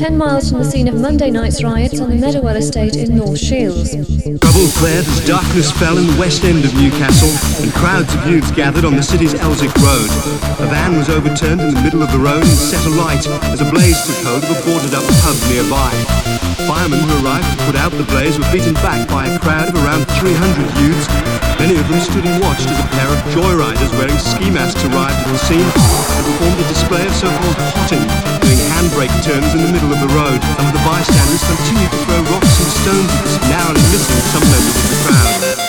10 miles from the scene of Monday night's riots on the Meadowell estate in North Shields. Trouble flared as darkness fell in the West End of Newcastle and crowds of youths gathered on the city's Elswick Road. A van was overturned in the middle of the road and set alight as a blaze took hold of a boarded up pub nearby. Firemen who arrived to put out the blaze were beaten back by a crowd of around 300 youths. Many of them stood and watched as a pair of joyriders wearing ski masks arrived at the scene and performed a display of so-called potting, doing handbrake turns in the middle of the road. Of the bystanders continued to throw rocks and stones at us, narrowly missing some members of the crowd.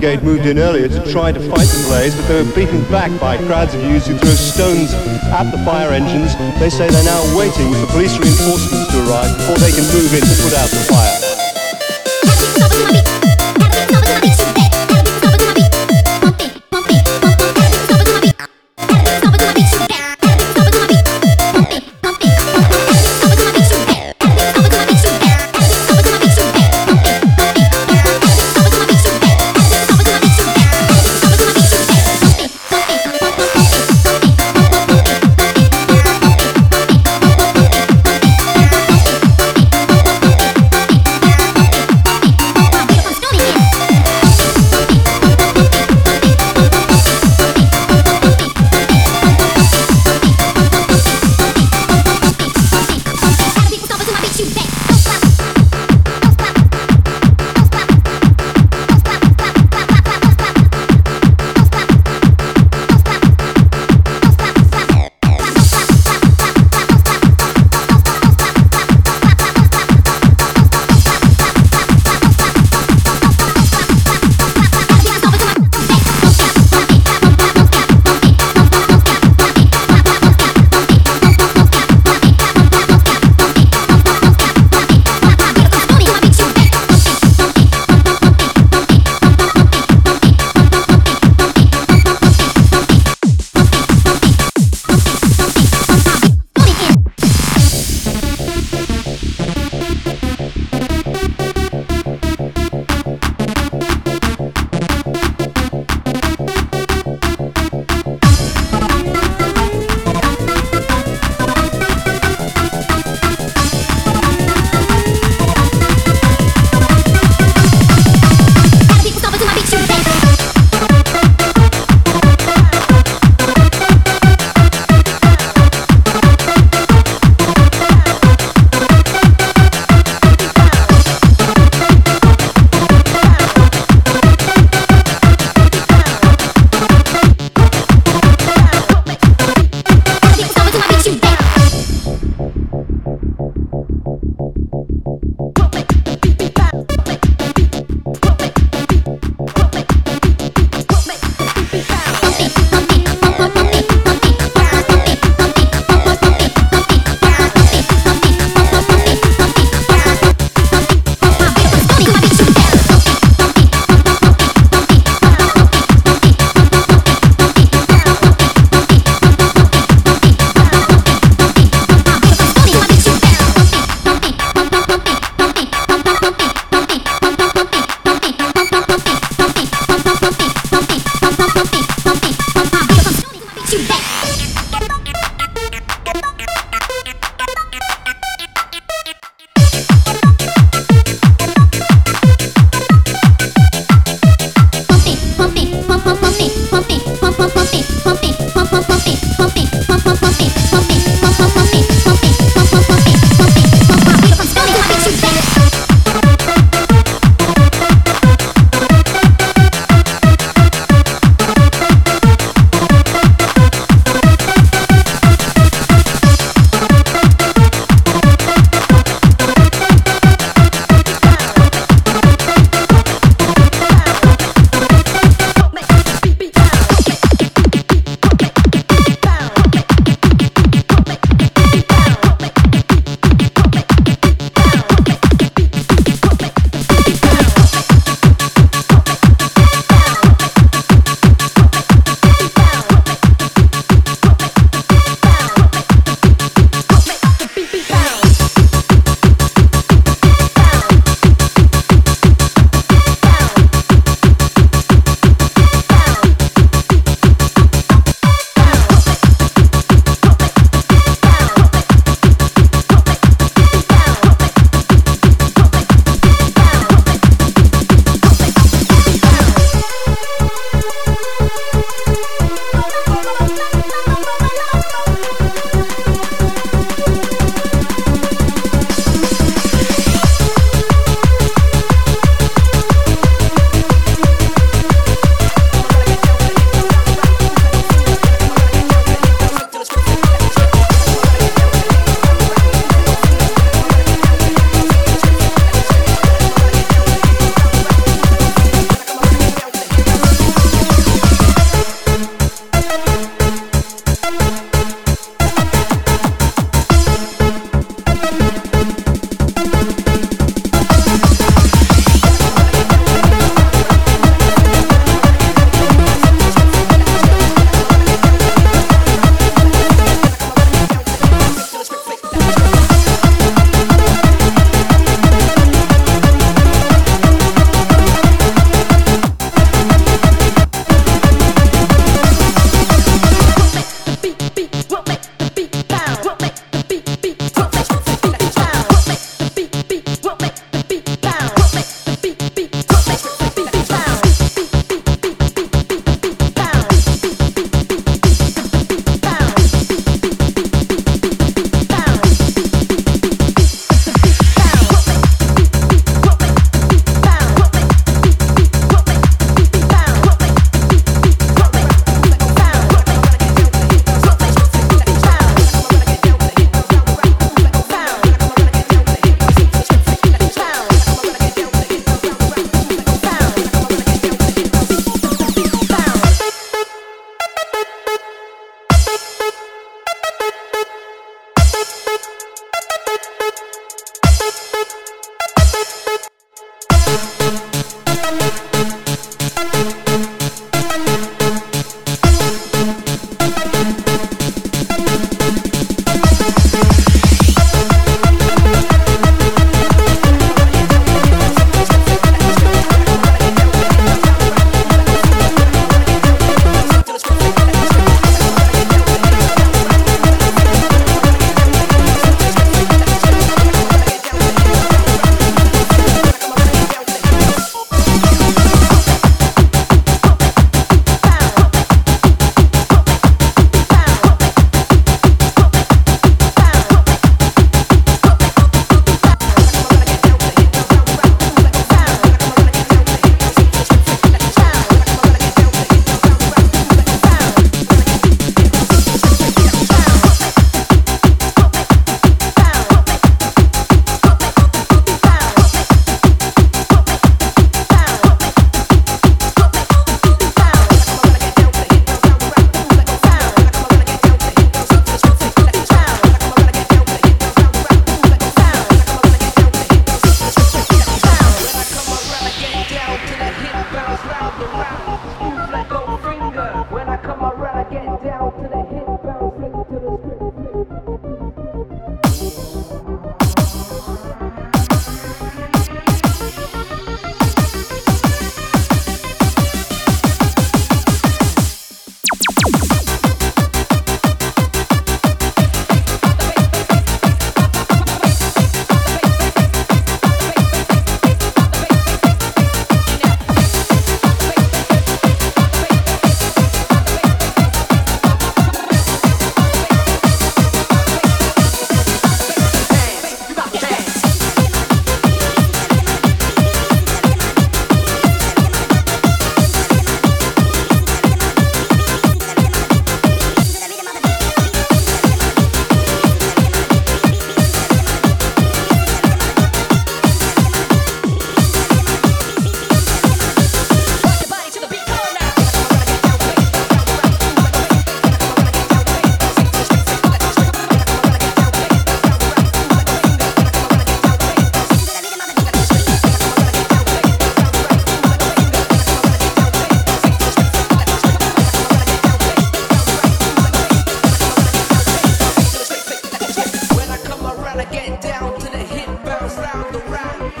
Brigade moved in earlier to try to fight the blaze, but they were beaten back by crowds of youths who threw stones at the fire engines. They say they're now waiting for police reinforcements to arrive before they can move in to put out the fire.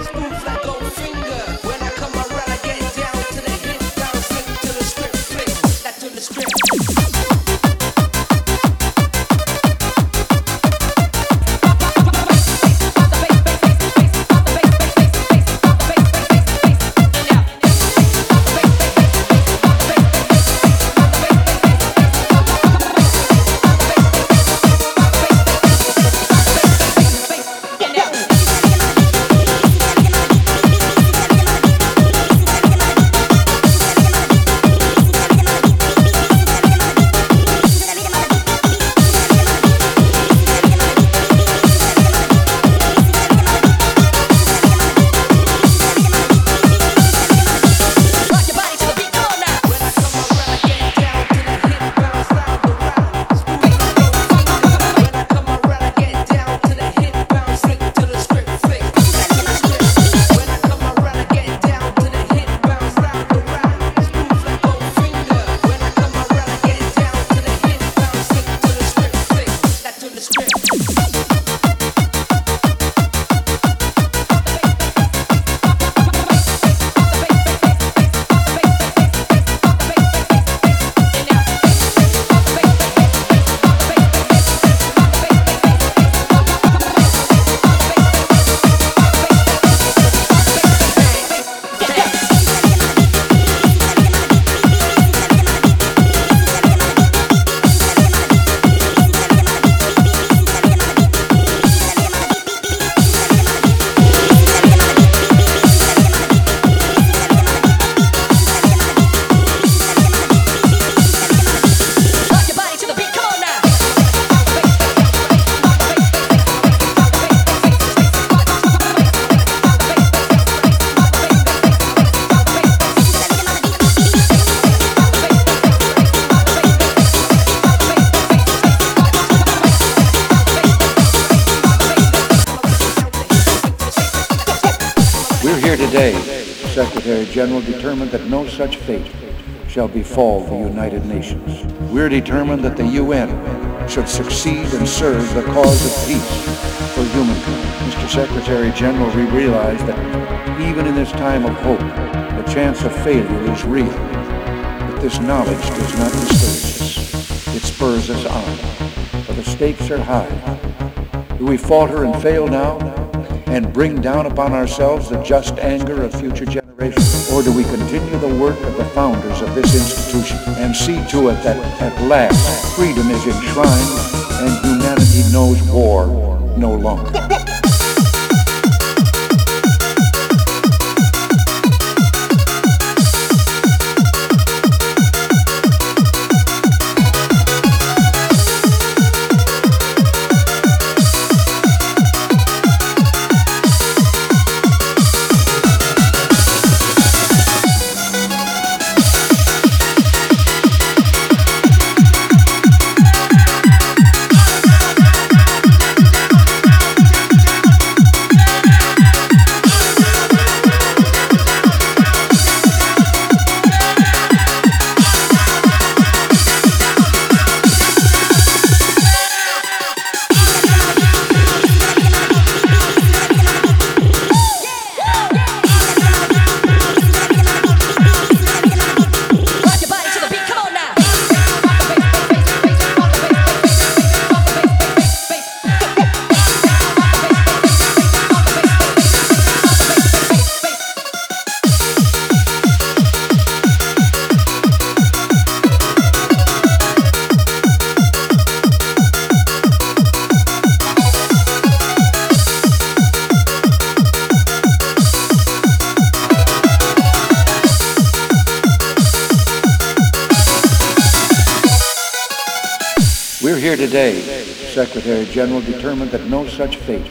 Spoof that General determined that no such fate shall befall the United Nations. We're determined that the UN should succeed and serve the cause of peace for humankind. Mr. Secretary General, we realize that even in this time of hope, the chance of failure is real. But this knowledge does not discourage us. It spurs us on. For the stakes are high. Do we falter and fail now and bring down upon ourselves the just anger of future generations? Or do we continue the work of the founders of this institution and see to it that at last freedom is enshrined and humanity knows war no longer? Secretary General determined that no such fate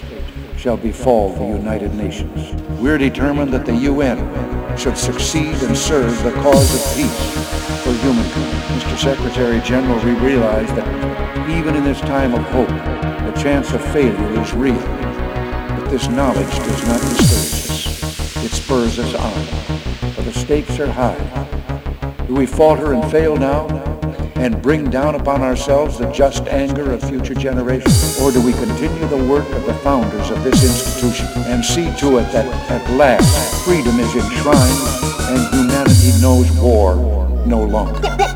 shall befall the United Nations. We're determined that the UN should succeed and serve the cause of peace for humankind. Mr. Secretary General, we realize that even in this time of hope, the chance of failure is real. But this knowledge does not discourage us. It spurs us on. For the stakes are high. Do we falter and fail now and bring down upon ourselves the just anger of future generations? Or do we continue the work of the founders of this institution and see to it that at last freedom is enshrined and humanity knows war no longer?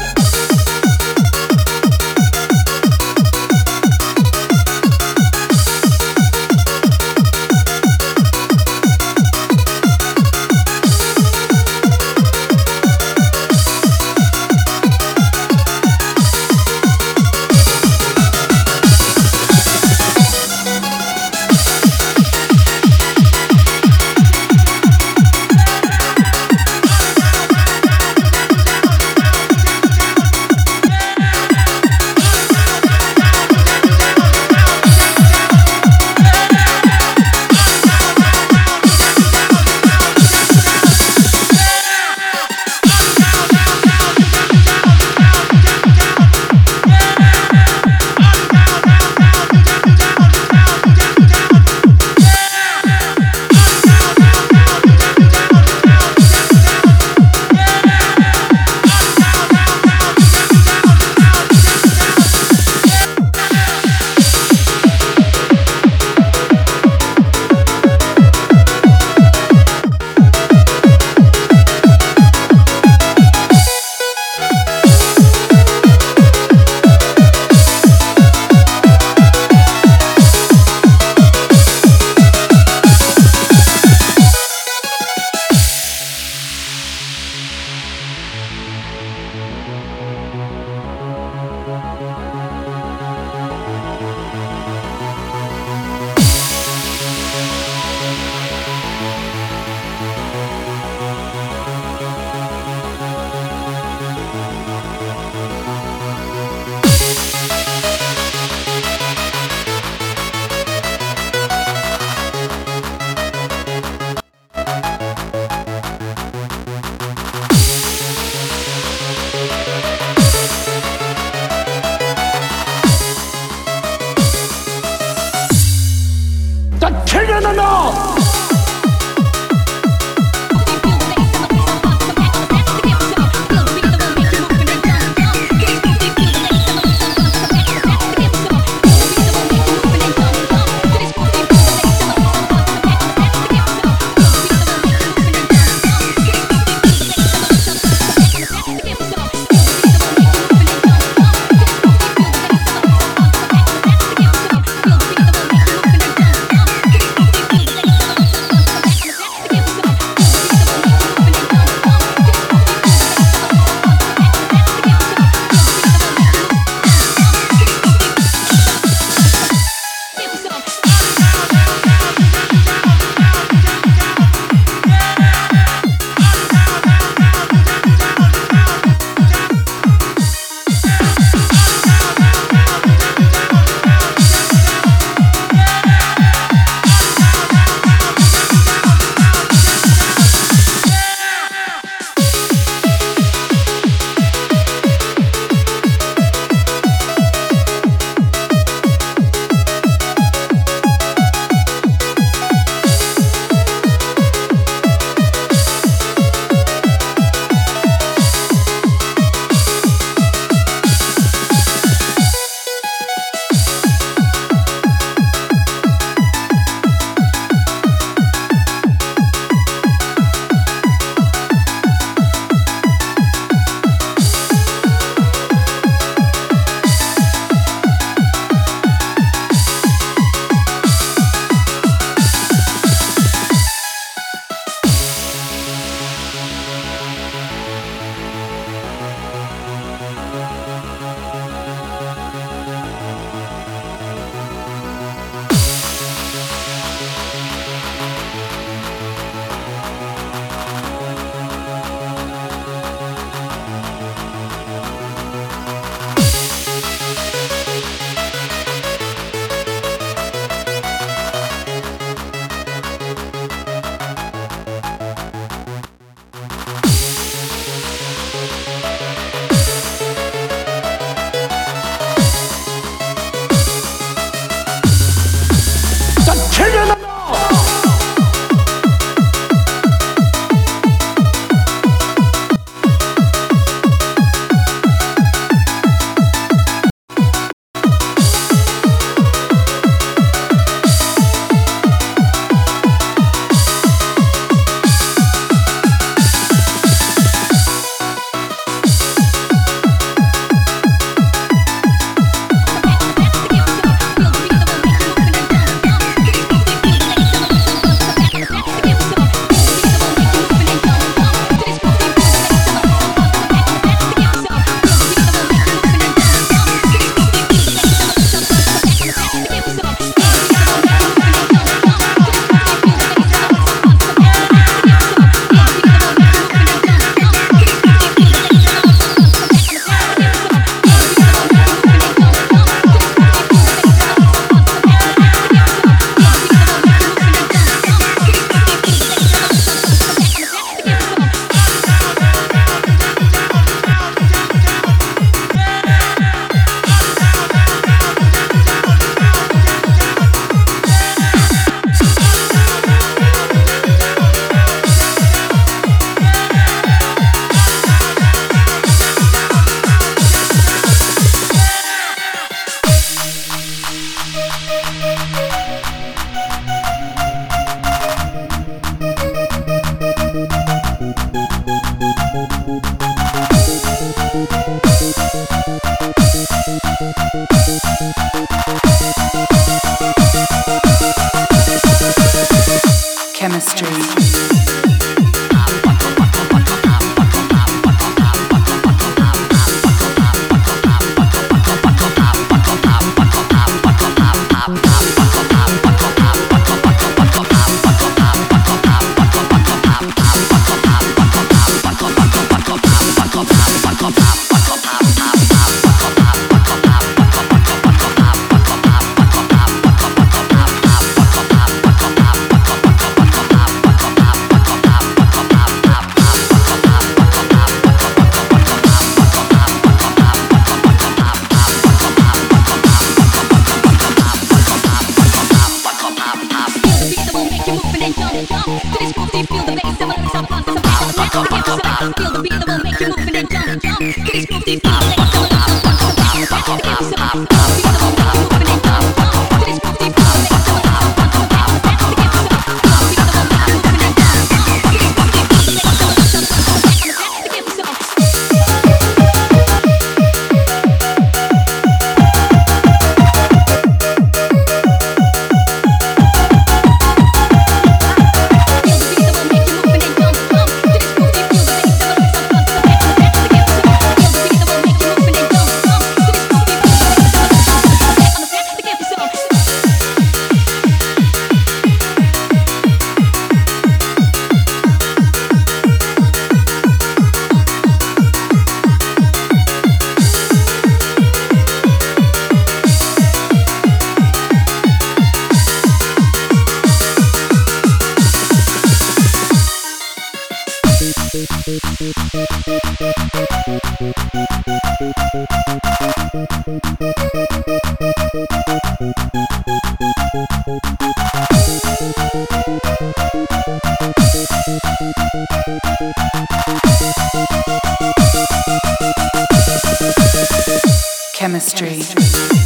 Chemistry. Chemistry.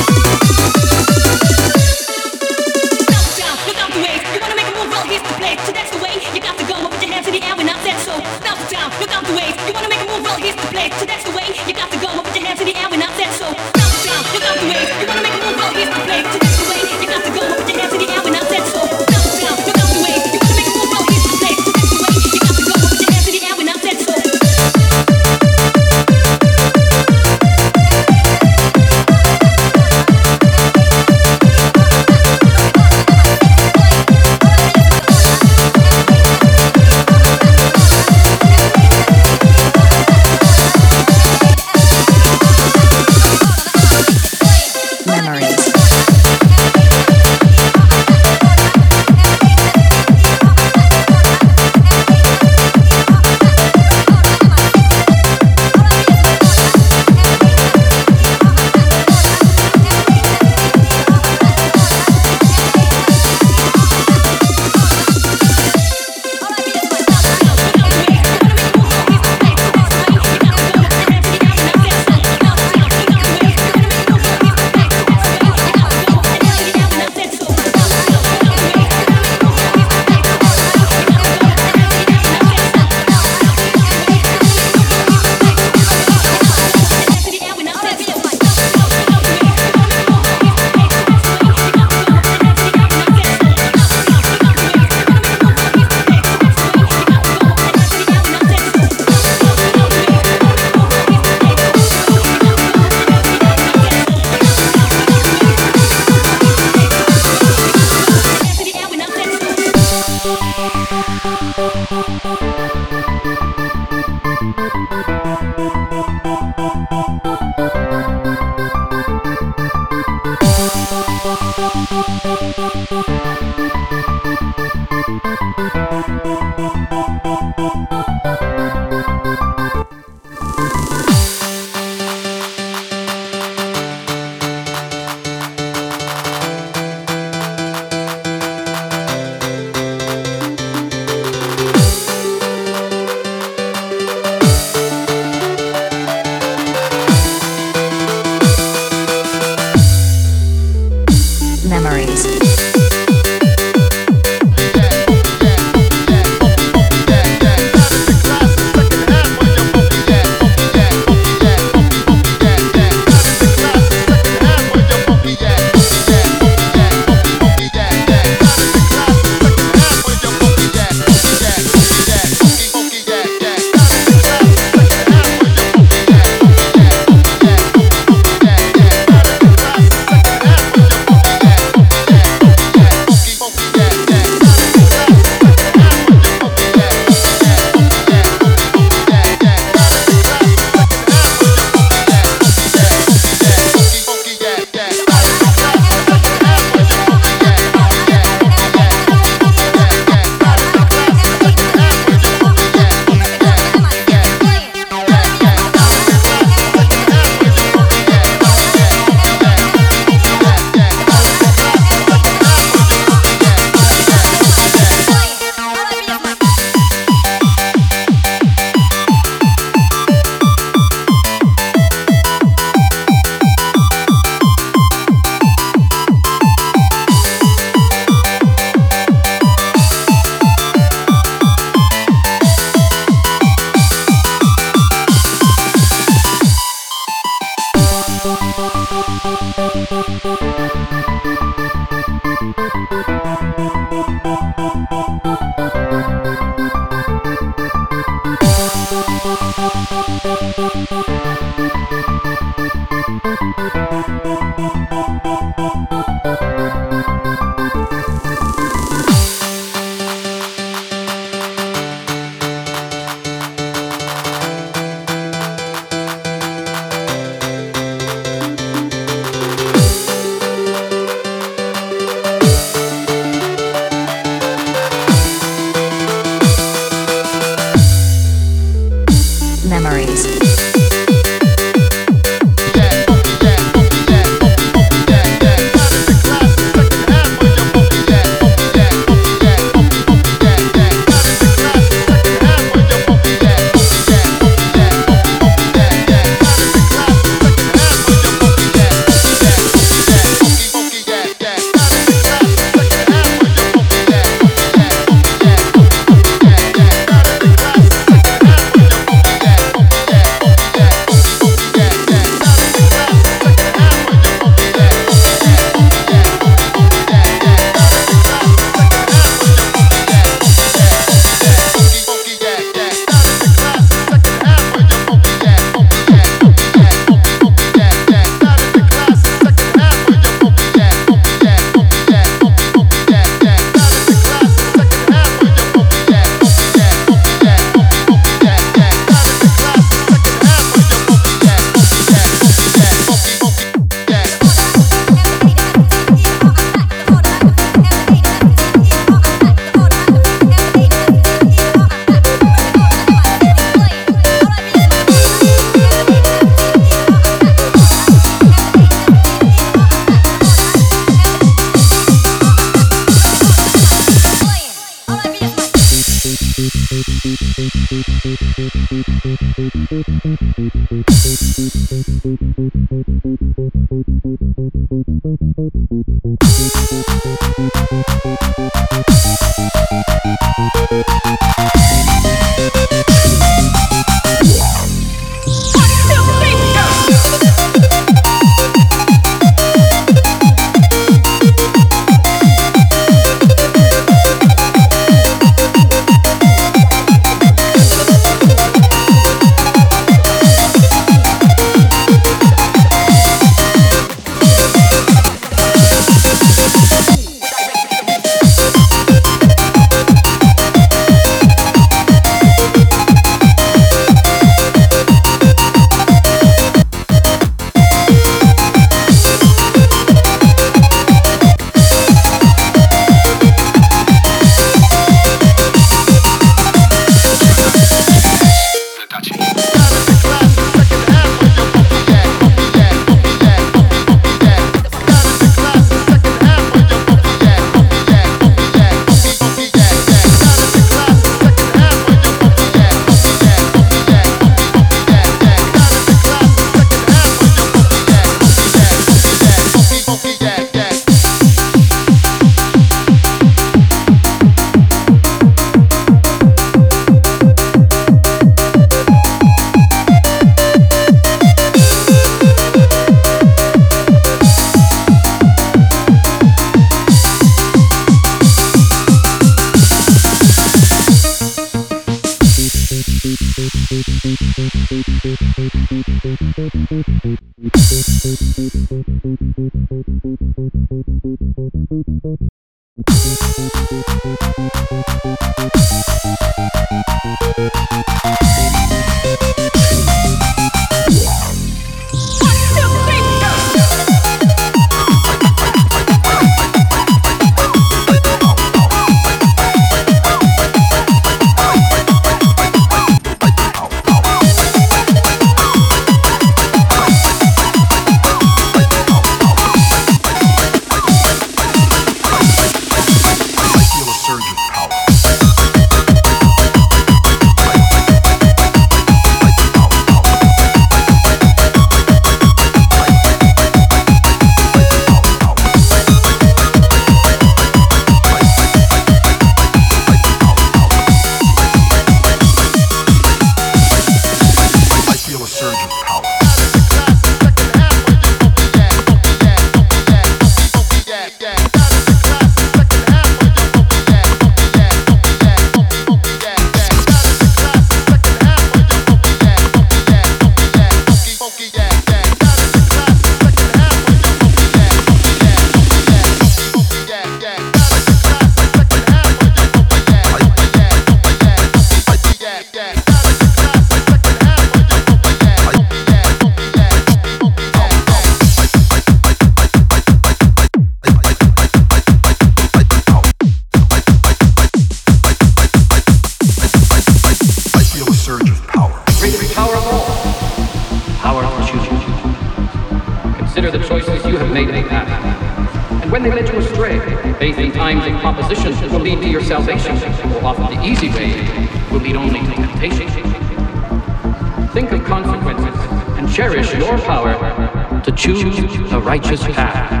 Righteous path.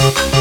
Thank